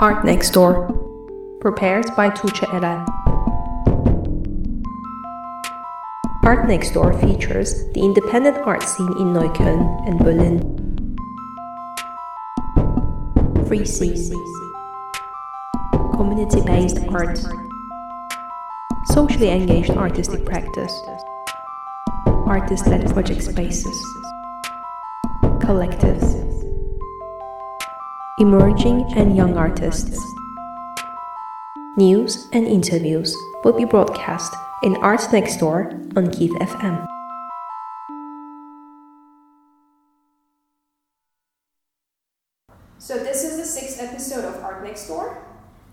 Art Next Door. Prepared by Tuce Eren. Art Next Door features the independent art scene in Neukölln and Berlin. Free scene. Community based art. Socially engaged artistic practice. Artist led project spaces. Collectives. Emerging and young artists. News and interviews will be broadcast in Art Next Door on Keith FM. So this is the sixth episode of Art Next Door,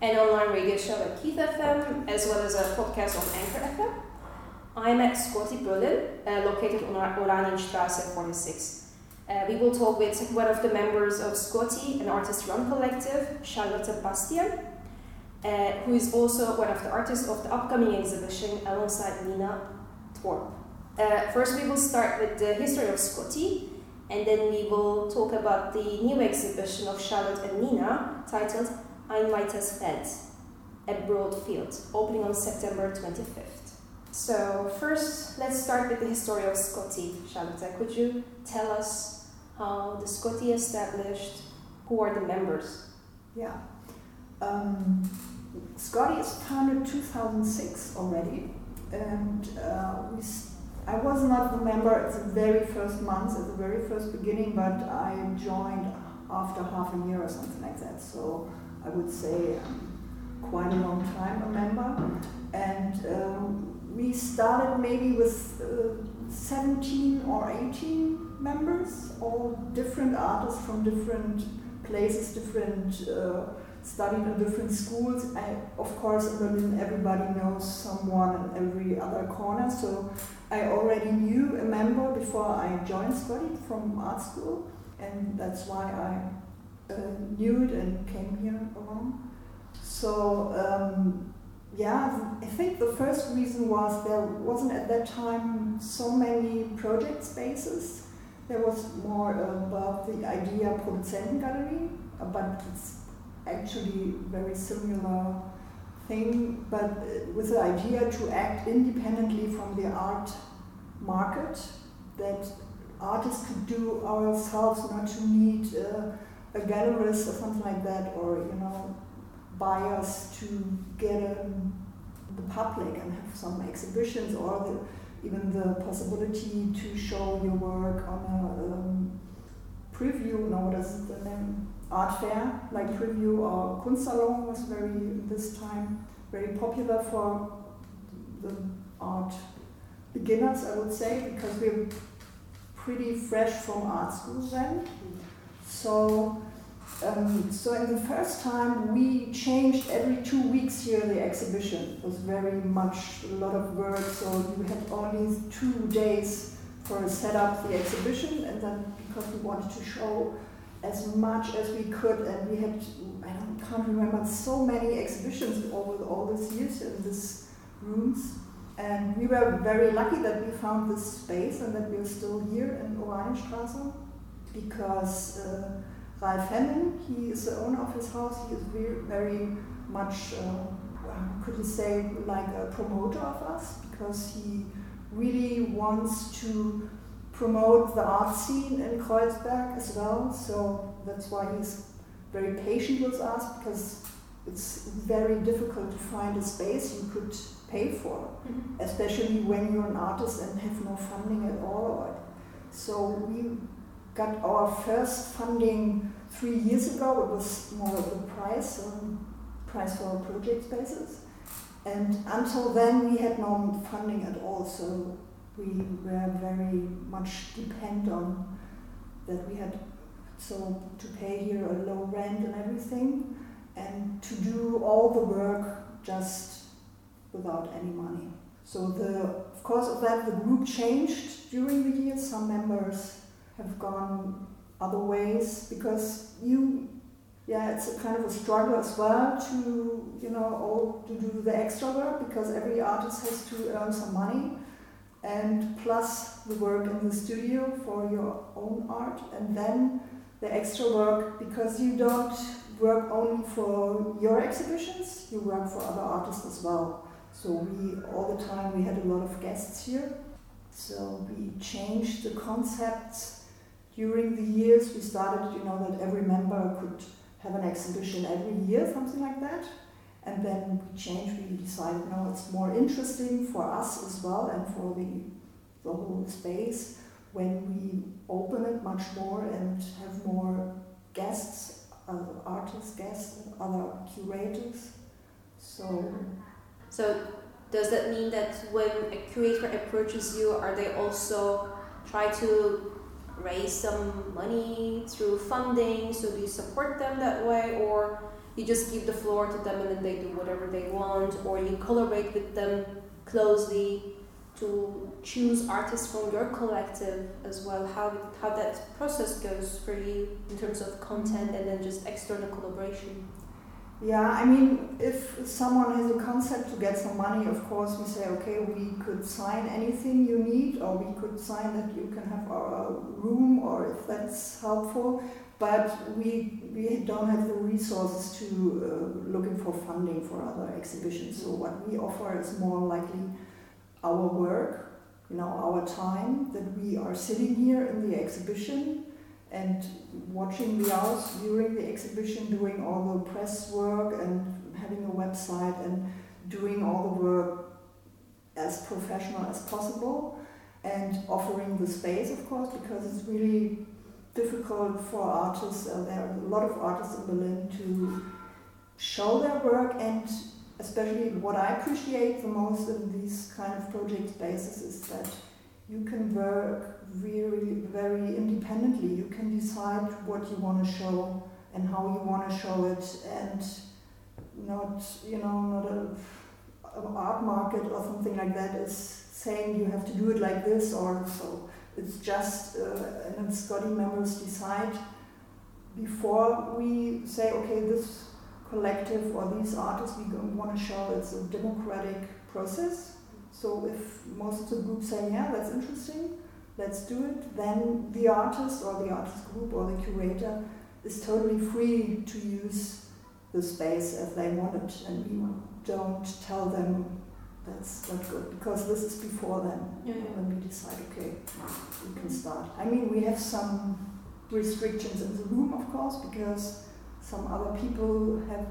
an online radio show at Keith FM, as well as a podcast on Anchor FM. I'm at Scotty Berlin, uh, located on Oranienstraße 46. Uh, we will talk with one of the members of Scotty, an artist-run collective, Charlotte Bastian, uh, who is also one of the artists of the upcoming exhibition alongside Nina Torp. Uh, first, we will start with the history of Scotty, and then we will talk about the new exhibition of Charlotte and Nina titled Ein weites Feld, a broad field, opening on September 25th. So, first, let's start with the history of Scotty. Charlotte, could you tell us how the Scotty established? Who are the members? Yeah. Um, Scotty is founded 2006 already, and uh, we I was not the member at the very first month, at the very first beginning, but I joined after half a year or something like that. So I would say um, quite a long time a member. And um, we started maybe with uh, 17 or 18 members, all different artists from different places, different. Uh, in different schools. I, of course, in Berlin, everybody knows someone in every other corner. So I already knew a member before I joined Scotty from art school, and that's why I uh, knew it and came here along. So um, yeah, I think the first reason was there wasn't at that time so many project spaces. There was more about the idea Produzentengallery, but it's actually very similar thing, but uh, with the idea to act independently from the art market, that artists could do ourselves, not to need uh, a gallerist or something like that, or you know, buyers to get um, the public and have some exhibitions, or the, even the possibility to show your work on a um, preview. No, what is the name? art fair like preview or Kunstsalon was very this time very popular for the art beginners I would say because we are pretty fresh from art school then so um, so in the first time we changed every two weeks here the exhibition it was very much a lot of work so you had only two days for set up the exhibition and then because we wanted to show as much as we could, and we had, I don't, can't remember, so many exhibitions over all these years in these rooms. And we were very lucky that we found this space and that we're still here in Oranienstraße because uh, Ralf Hemmen, he is the owner of his house, he is very, very much, uh, couldn't say, like a promoter of us because he really wants to promote the art scene in Kreuzberg as well. So that's why he's very patient with us because it's very difficult to find a space you could pay for, mm-hmm. especially when you're an artist and have no funding at all. So we got our first funding three years ago. It was more of the price, um, price for project spaces. And until then, we had no funding at all. So we were very much depend on that we had so to pay here a low rent and everything and to do all the work just without any money. So the of course of that the group changed during the years. Some members have gone other ways because you yeah it's a kind of a struggle as well to you know all to do the extra work because every artist has to earn some money and plus the work in the studio for your own art, and then the extra work because you don't work only for your exhibitions, you work for other artists as well. So we all the time we had a lot of guests here. So we changed the concepts during the years. We started, you know, that every member could have an exhibition every year, something like that. And then we changed, we decided no, it's more interesting for us as well and for the, the whole space when we open it much more and have more guests, uh, artists, guests, other curators. So, so does that mean that when a curator approaches you, are they also try to raise some money through funding? So do you support them that way, or you just give the floor to them and then they do whatever they want, or you collaborate with them closely to choose artists from your collective as well? How how that process goes for you in terms of content and then just external collaboration? Yeah, I mean, if someone has a concept to get some money, of course, we say, okay, we could sign anything you need, or we could sign that you can have our room, or if that's helpful. But we, we don't have the resources to uh, looking for funding for other exhibitions. So what we offer is more likely our work, you know, our time that we are sitting here in the exhibition and watching the art during the exhibition, doing all the press work and having a website and doing all the work as professional as possible and offering the space, of course, because it's really difficult for artists. Uh, there are a lot of artists in Berlin to show their work and especially what I appreciate the most in these kind of project spaces is that you can work really very independently. You can decide what you want to show and how you want to show it, and not you know not a, a art market or something like that is saying you have to do it like this or so. It's just uh, and Scotty members decide before we say okay this collective or these artists we want to show. It's a democratic process so if most of the group say, yeah, that's interesting, let's do it, then the artist or the artist group or the curator is totally free to use the space as they want it, and we don't tell them that's not good because this is before then yeah, yeah. when we decide, okay, we can start. I mean, we have some restrictions in the room, of course, because some other people have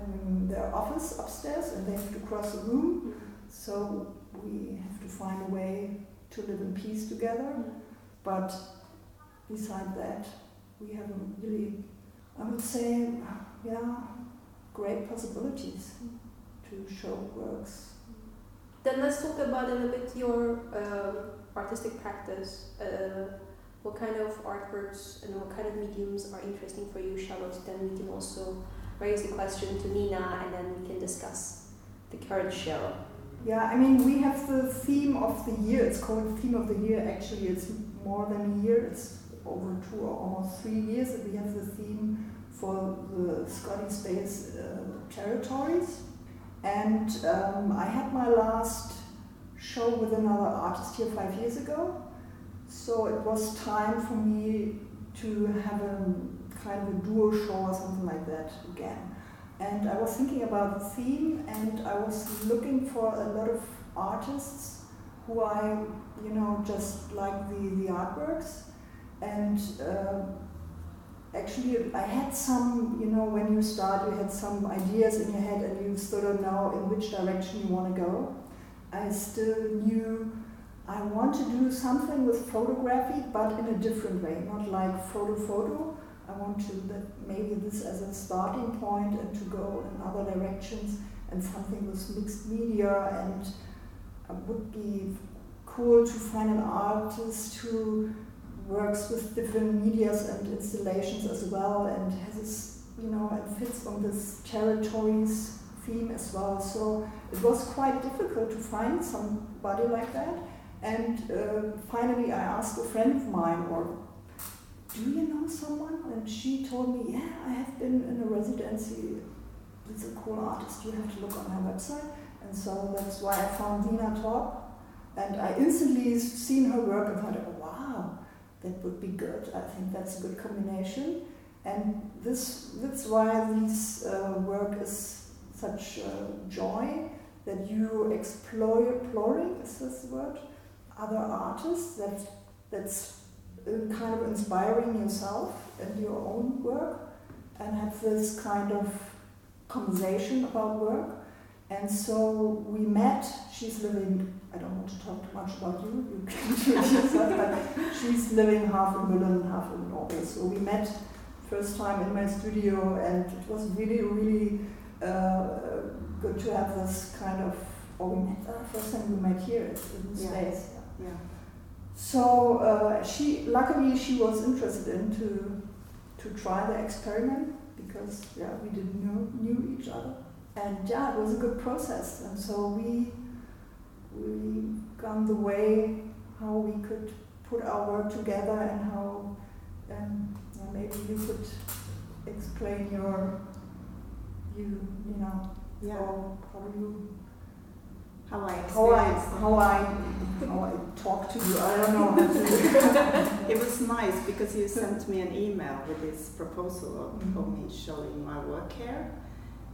their office upstairs and they have to cross the room. Mm-hmm. So we have to find a way to live in peace together. But beside that, we have really, I would say, yeah, great possibilities to show works. Then let's talk about a little bit your um, artistic practice. Uh, what kind of artworks and what kind of mediums are interesting for you, Charlotte? Then we can also raise the question to Nina and then we can discuss the current show. Yeah, I mean, we have the theme of the year. It's called theme of the year. Actually, it's more than a year. It's over two or almost three years that we have the theme for the Scotty Space uh, territories. And um, I had my last show with another artist here five years ago. So it was time for me to have a kind of a duo show or something like that again. And I was thinking about the theme, and I was looking for a lot of artists who I, you know, just like the, the artworks. And uh, actually, I had some, you know, when you start, you had some ideas in your head, and you still don't know in which direction you want to go. I still knew I want to do something with photography, but in a different way, not like photo photo, I want to maybe this as a starting point and to go in other directions and something with mixed media and it would be cool to find an artist who works with different medias and installations as well and has this you know and fits on this territories theme as well. So it was quite difficult to find somebody like that. And uh, finally i asked a friend of mine or do you know someone? And she told me, yeah, I have been in a residency with a cool artist. You have to look on her website. And so that's why I found Nina Torp. And I instantly seen her work and thought, oh, wow, that would be good. I think that's a good combination. And this, that's why this uh, work is such joy that you explore, exploring, is this word, other artists, that, that's uh, kind of inspiring yourself and your own work and have this kind of conversation about work. And so we met, she's living, I don't want to talk too much about you, you can do it yourself, but she's living half in Berlin, half in Norway. So we met first time in my studio and it was really, really uh, good to have this kind of, or we met, uh, first time we met here in the yeah. space. Yeah. So uh, she, luckily, she was interested in to, to try the experiment because yeah, we didn't know knew each other, and yeah, it was a good process. And so we we gone the way how we could put our work together and how um, maybe you could explain your you you know yeah. how, how you how I how I how I how I talk to you. I don't know. it was nice because you sent me an email with this proposal of, mm-hmm. of me showing my work here,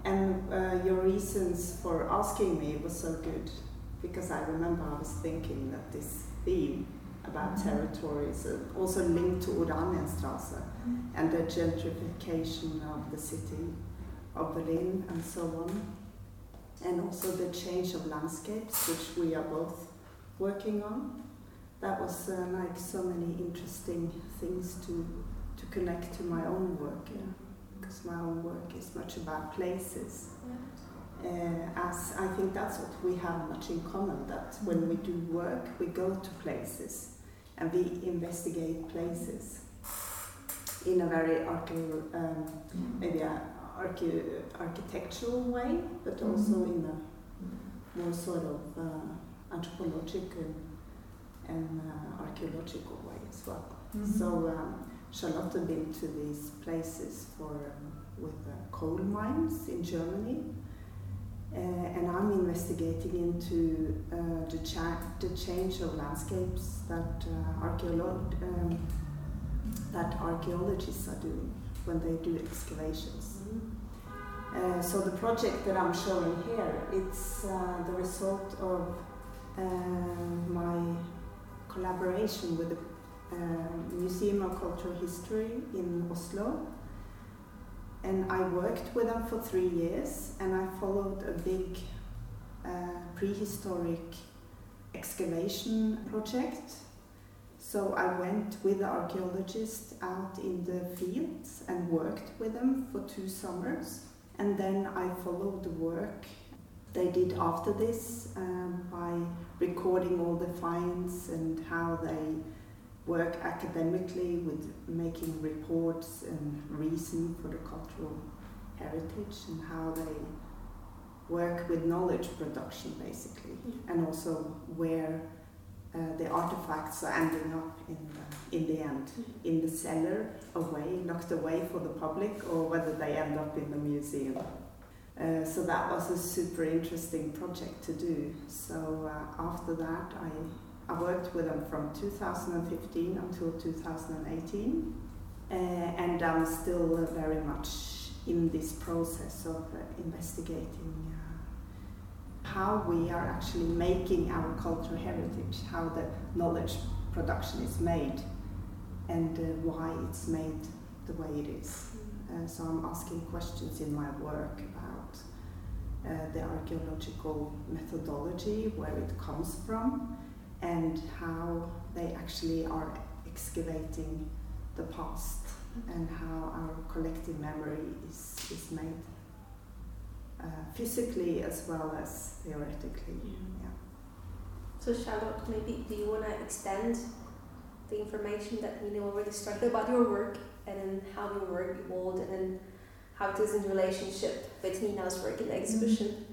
and uh, your reasons for asking me was so good because I remember I was thinking that this theme about mm-hmm. territories uh, also linked to Oranienstrasse mm-hmm. and the gentrification of the city of Berlin and so on and also the change of landscapes, which we are both working on. That was uh, like so many interesting things to, to connect to my own work, yeah. because my own work is much about places. Yeah. Uh, as I think that's what we have much in common, that when we do work, we go to places and we investigate places in a very archaeological, um, maybe a archi- architectural way, but mm-hmm. also in a more sort of uh, anthropological and uh, archaeological way as well. Mm-hmm. So um, Charlotte been to these places for um, with uh, coal mines in Germany. Uh, and I'm investigating into uh, the, cha- the change of landscapes that uh, um, that archaeologists are doing when they do excavations. Uh, so the project that I'm showing here, it's uh, the result of uh, my collaboration with the uh, Museum of Cultural History in Oslo. And I worked with them for three years and I followed a big uh, prehistoric excavation project so I went with the archaeologists out in the fields and worked with them for two summers. And then I followed the work they did after this um, by recording all the finds and how they work academically with making reports and reason for the cultural heritage and how they work with knowledge production basically mm. and also where the artifacts are ending up in the, in the end in the cellar away locked away for the public or whether they end up in the museum. Uh, so that was a super interesting project to do. So uh, after that I, I worked with them from 2015 until 2018 uh, and I'm still very much in this process of uh, investigating how we are actually making our cultural heritage, how the knowledge production is made, and uh, why it's made the way it is. Uh, so I'm asking questions in my work about uh, the archaeological methodology, where it comes from, and how they actually are excavating the past and how our collective memory is, is made uh, physically as well as theoretically. Yeah. yeah. So Charlotte, maybe do you want to extend the information that we know already started about your work and then how your work evolved and then how it is in relationship with Nina's work in the exhibition? Mm-hmm.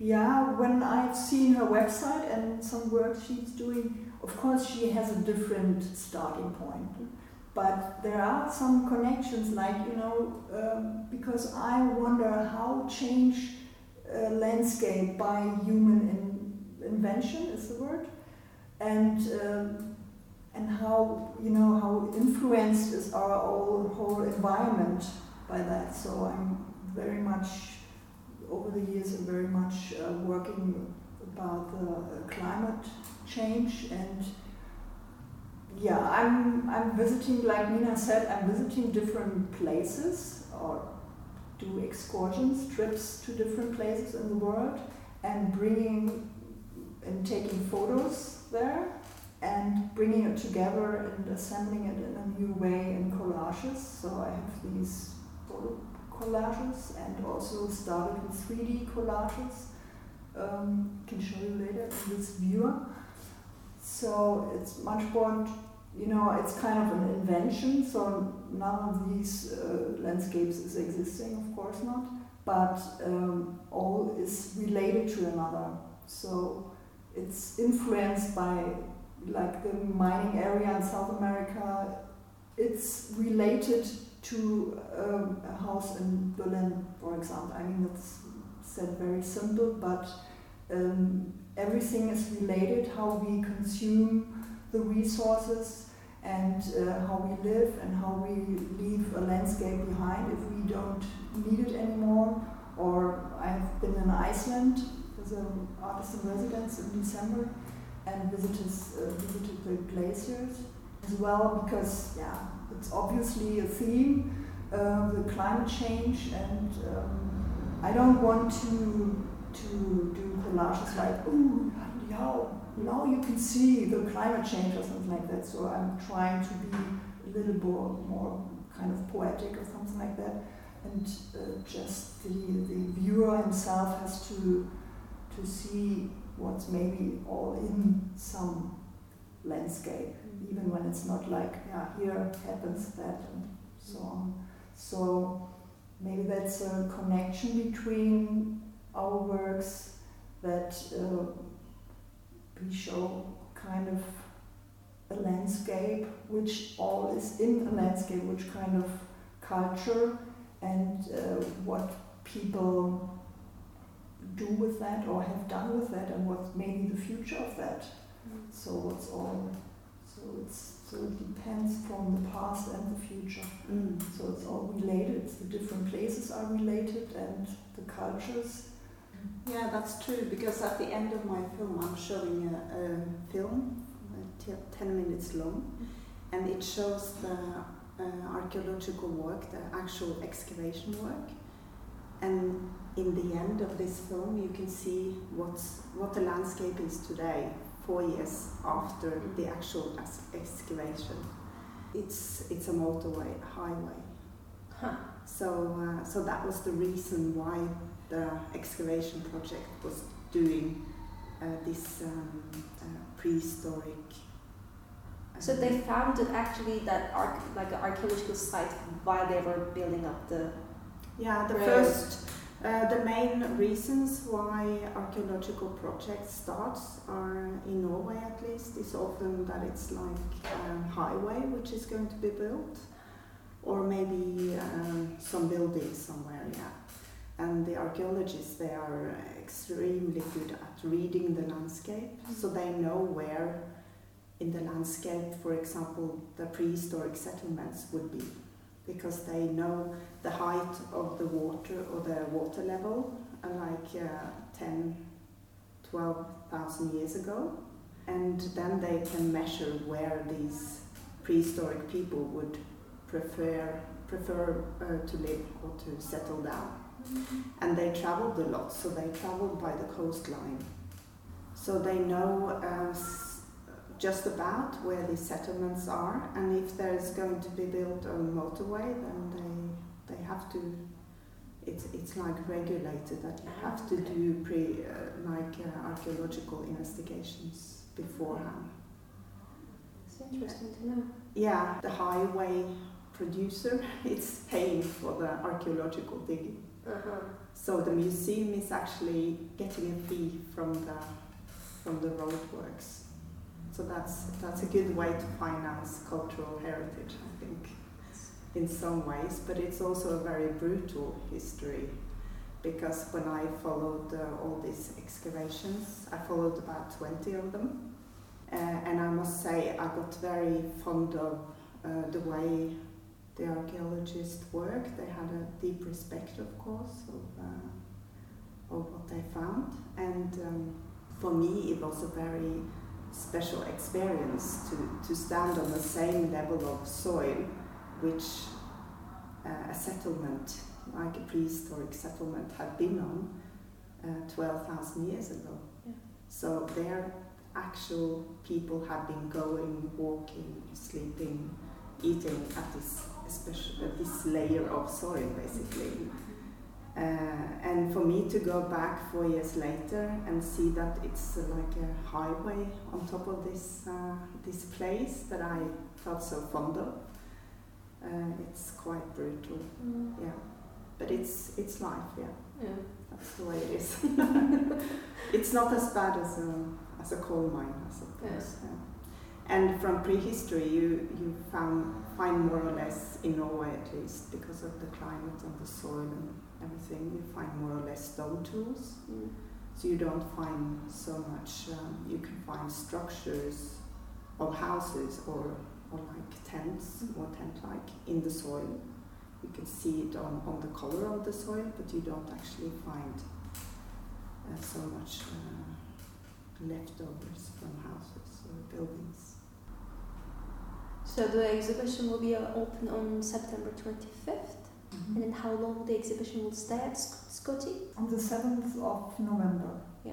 Yeah, when I've seen her website and some work she's doing, of course she has a different starting point. But there are some connections, like, you know, um, because I wonder how change uh, landscape by human in, invention is the word, and um, and how you know how influenced is our whole, whole environment by that. So I'm very much over the years I'm very much uh, working about the uh, climate change and yeah I'm I'm visiting like Nina said I'm visiting different places or do excursions trips to different places in the world and bringing and taking photos there and bringing it together and assembling it in a new way in collages. So I have these photo collages and also started with 3D collages. Um, can show you later in this viewer. So it's much more, you know, it's kind of an invention. So none of these uh, landscapes is existing, of course not, but um, all is related to another. So it's influenced by like the mining area in South America. It's related to um, a house in Berlin, for example. I mean, it's said very simple, but um, everything is related how we consume the resources and uh, how we live and how we leave a landscape behind if we don't need it anymore. Or I've been in Iceland as an artist in residence in December and visited, uh, visited the glaciers as well because yeah it's obviously a theme, uh, the climate change, and um, I don't want to to do collages like, oh, now, now you can see the climate change or something like that. So I'm trying to be a little more, more kind of poetic or something like that. And uh, just the, the viewer himself has to, to see what's maybe all in some landscape even when it's not like, yeah, here happens that and so on. So maybe that's a connection between our works that uh, we show kind of a landscape which all is in a landscape, which kind of culture and uh, what people do with that or have done with that and what maybe the future of that. Mm. So what's all so it's so it depends from the past and the future. Mm. So it's all related. The different places are related and the cultures. Yeah, that's true. Because at the end of my film, I'm showing a, a film, uh, ten minutes long, and it shows the uh, archaeological work, the actual excavation work. And in the end of this film, you can see what's, what the landscape is today four years after the actual excavation. It's, it's a motorway, a highway. Huh. So, uh, so that was the reason why the excavation project was doing uh, this um, uh, prehistoric. so they found it actually that arch- like an archaeological site while they were building up the. Yeah, the road. first uh, the main reasons why archaeological projects starts are in Norway at least is often that it's like a highway which is going to be built or maybe um, some building somewhere yeah and the archaeologists they are extremely good at reading the landscape so they know where in the landscape for example the prehistoric settlements would be because they know the height of the water or the water level uh, like uh, 10, 12,000 years ago. And then they can measure where these prehistoric people would prefer, prefer uh, to live or to settle down. And they traveled a lot, so they traveled by the coastline. So they know uh, just about where these settlements are, and if there's going to be built a motorway, then they they have to. It's it's like regulated that you have to do pre uh, like uh, archaeological investigations beforehand. It's interesting to know. Yeah, the highway producer is paying for the archaeological digging. Uh-huh. So the museum is actually getting a fee from the from the roadworks. So that's that's a good way to finance cultural heritage, I think, in some ways. But it's also a very brutal history, because when I followed uh, all these excavations, I followed about twenty of them, Uh, and I must say, I got very fond of uh, the way the archaeologists work. They had a deep respect, of course, of, uh, of what they found. And um, for me, it was a very special experience to, to stand on the same level of soil which uh, a settlement, like a prehistoric settlement, had been on uh, 12,000 years ago. Yeah. So their actual people have been going, walking, sleeping, eating at this, especially this layer of soil, basically. Uh, and for me to go back four years later and see that it's uh, like a highway on top of this uh, this place that I felt so fond of, uh, it's quite brutal. Mm. Yeah, but it's it's life. Yeah, Yeah. that's the way it is. it's not as bad as a as a coal mine, I suppose. Yeah. And from prehistory, you you found find more or less in Norway at least because of the climate and the soil and everything. You find more or less stone tools. Mm. So you don't find so much. Um, you can find structures of houses or or like tents, more tent-like in the soil. You can see it on, on the color of the soil, but you don't actually find uh, so much uh, leftovers from houses or buildings. So the exhibition will be uh, open on September 25th. And then how long the exhibition will stay at Sc- Scotty? On the 7th of November. Yeah.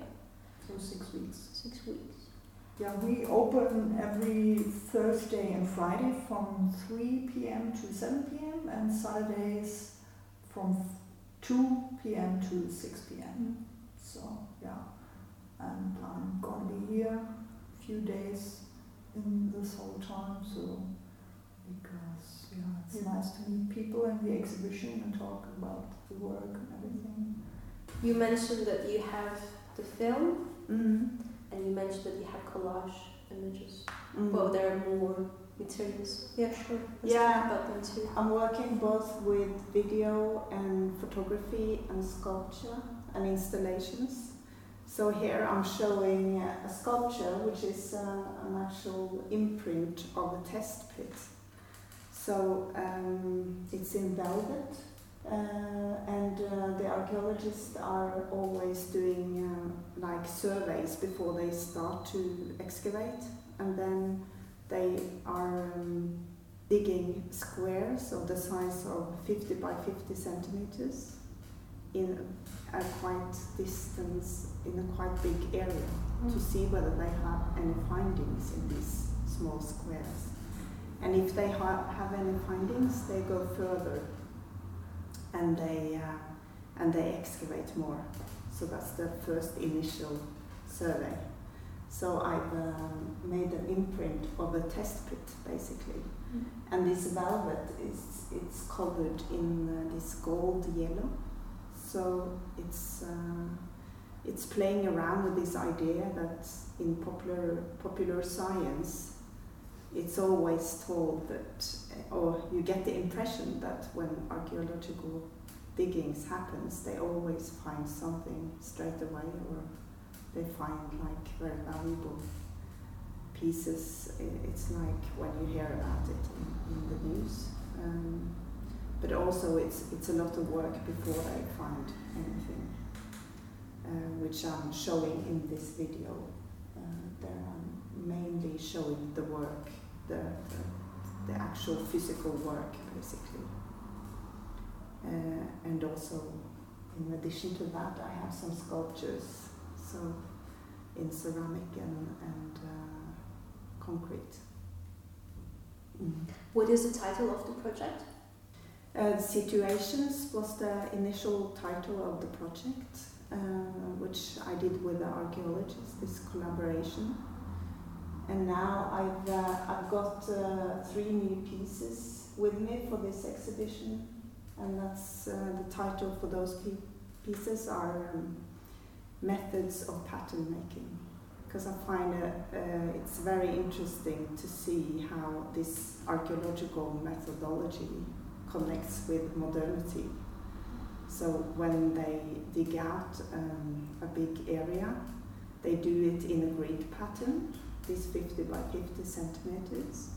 So six weeks. Six weeks. Yeah, we open every Thursday and Friday from 3 p.m. to 7 p.m. and Saturdays from 2 p.m. to 6 p.m. So, yeah. And I'm going to be here a few days in this whole time, so because, yeah, it's Yeah. nice to meet people in the exhibition and talk about the work and everything. You mentioned that you have the film Mm. and you mentioned that you have collage images. Mm. Well, there are more materials. Yeah, sure. Let's Yeah. talk about them too. I'm working both with video and photography and sculpture and installations. So here I'm showing a sculpture which is uh, an actual imprint of a test pit. So um, it's in velvet uh, and uh, the archaeologists are always doing uh, like surveys before they start to excavate and then they are um, digging squares of the size of 50 by 50 centimeters in a quite distance in a quite big area to see whether they have any findings in these small squares. And if they ha- have any findings they go further and they uh, and they excavate more. So that's the first initial survey. So I've um, made an imprint of a test pit basically. And this velvet is it's covered in uh, this gold yellow. So it's uh, it's playing around with this idea that in popular popular science it's always told that or you get the impression that when archaeological diggings happens they always find something straight away or they find like very valuable pieces. It's like when you hear about it in, in the news. Um, but also it's, it's a lot of work before they find anything, uh, which I'm showing in this video. Uh, there I'm mainly showing the work, the, the, the actual physical work basically. Uh, and also, in addition to that, I have some sculptures, so in ceramic and, and uh, concrete. What is the title of the project? Uh, Situations was the initial title of the project, uh, which I did with the archaeologists, this collaboration. And now I've, uh, I've got uh, three new pieces with me for this exhibition, and that's uh, the title for those pieces are um, Methods of Pattern Making. Because I find uh, uh, it's very interesting to see how this archaeological methodology connects with modernity. So when they dig out um, a big area, they do it in a grid pattern this 50 by 50 centimeters.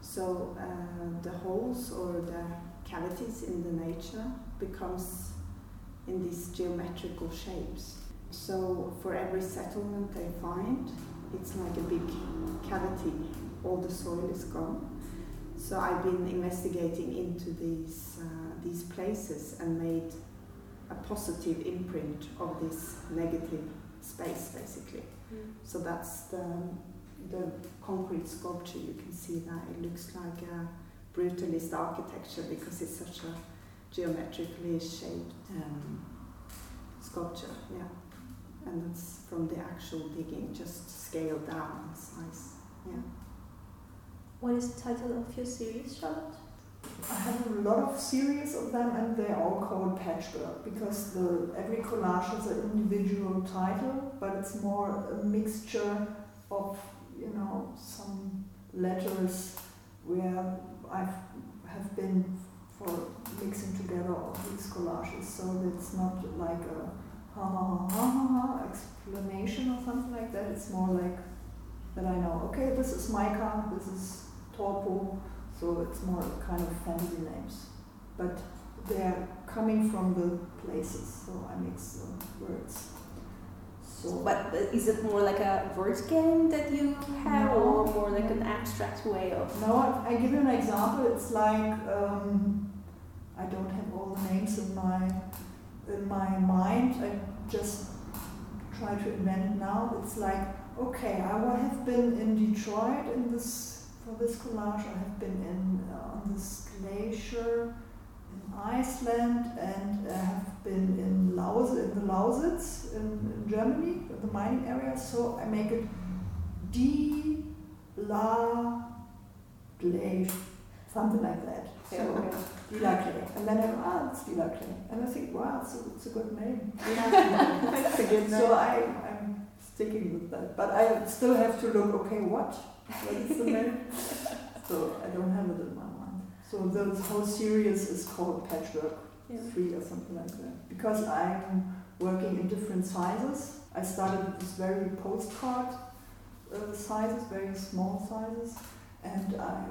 So uh, the holes or the cavities in the nature becomes in these geometrical shapes. So for every settlement they find, it's like a big cavity. All the soil is gone. So I've been investigating into these uh, these places and made a positive imprint of this negative space, basically. Mm. So that's the the concrete sculpture. You can see that it looks like a brutalist architecture because it's such a geometrically shaped um, sculpture. Yeah, and that's from the actual digging, just scaled down in size. Yeah. What is the title of your series, Charlotte? I have a lot of series of them, and they're all called patchwork because the every collage has an individual title, but it's more a mixture of you know some letters where I have been for mixing together all these collages, so it's not like a ha ha ha ha ha, explanation or something like that. It's more like that I know. Okay, this is mica, this is torpo so it's more kind of family names. But they're coming from the places, so I mix the words. So But is it more like a word game that you have, No. or more like an abstract way of? No, I, I give you an example. It's like um, I don't have all the names in my in my mind. I just try to invent it now. It's like okay, I have been in Detroit in this for this collage. I have been in uh, on this glacier in Iceland and I have been in Laus in the Lausitz in, in Germany, the mining area. So I make it D La Glacier, something like that. So okay. Dila Clay. And then I go, ah, it's Dila Clay. And I think, wow, it's a, it's a good name. That's a good so I, I'm sticking with that. But I still have to look, okay, what? The name? so I don't have it in my mind. So the whole series is called Patchwork Yeah. 3 or something like that. Because I'm working in different sizes. I started with this very postcard uh, sizes, very small sizes. And I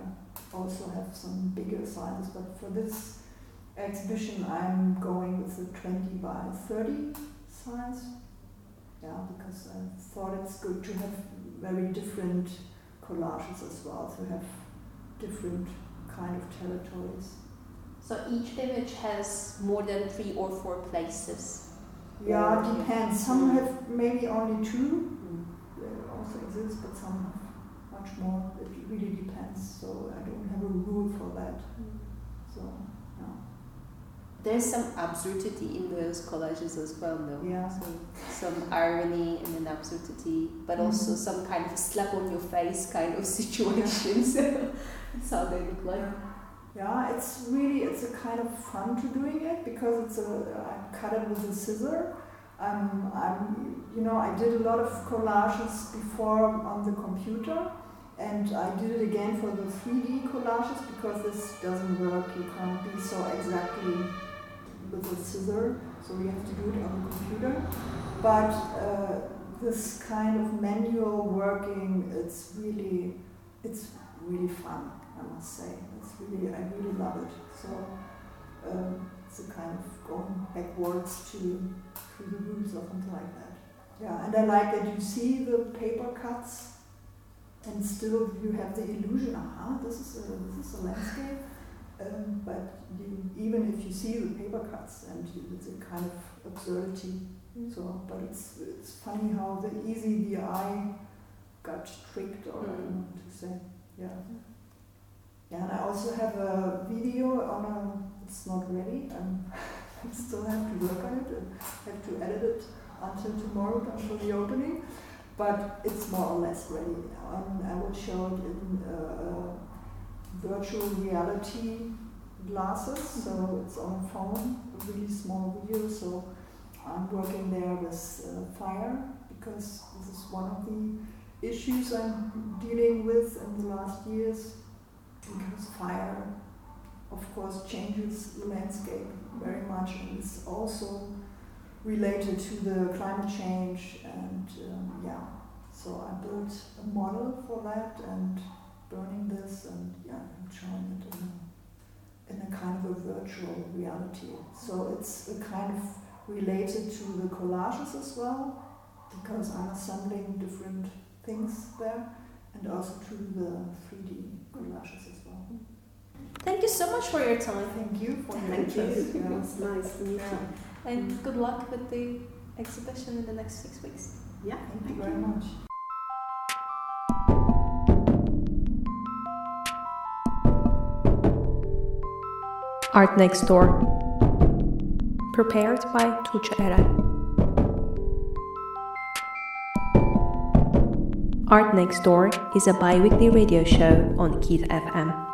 also have some bigger sizes, but for this exhibition I'm going with a 20 by 30 size. Yeah, because I thought it's good to have very different collages as well, to have different kind of territories. So each image has more than three or four places. Yeah, it depends. Some Mm. have maybe only two, they also exist, but some have much more. It really depends, so I don't have a rule for that. So, yeah. There's some absurdity in those collages as well, no? Yeah. So some irony and an absurdity, but also Mhm. some kind of slap on your face kind of situations. That's how they look like. Yeah, it's really it's a kind of fun to doing it because it's a I cut it with a scissor. Um, I'm you know I did a lot of collages before on the computer, and I did it again for the 3D collages because this doesn't work. You can't be so exactly with a scissor, so you have to do it on the computer. But uh, this kind of manual working, it's really it's really fun. I must say. It's really, I really love it. So um, it's a kind of going backwards to through the roots or something like that. Yeah, and I like that you see the paper cuts, and still you have the illusion. Aha, this is a this is a landscape. Um, but you, even if you see the paper cuts, and you, it's a kind of absurdity. So, but it's it's funny how the easy the eye got tricked, or I know to say. Yeah. Yeah, and I also have a video on a. It's not ready. Um, I still have to work on it. and have to edit it until tomorrow, until the opening. But it's more or less ready. Um, I will show it in uh, virtual reality glasses. So it's on a phone, a really small video. So I'm working there with uh, fire because this is one of the issues I'm dealing with in the last years because fire, of course, changes the landscape very much and it's also related to the climate change and um, yeah. So I built a model for that and burning this and yeah, I'm showing it in a, in a kind of a virtual reality. So it's a kind of related to the collages as well because I'm assembling different things there and also to the 3D collages as well. Thank you so much for your time. Thank you for your Thank you. interest. It Yeah. was nice to meet you. And good luck with the exhibition in the next six weeks. Yeah, Thank you very much. Art Next Door. Prepared by Eren. Art Next Door is a bi weekly radio show on Keith FM.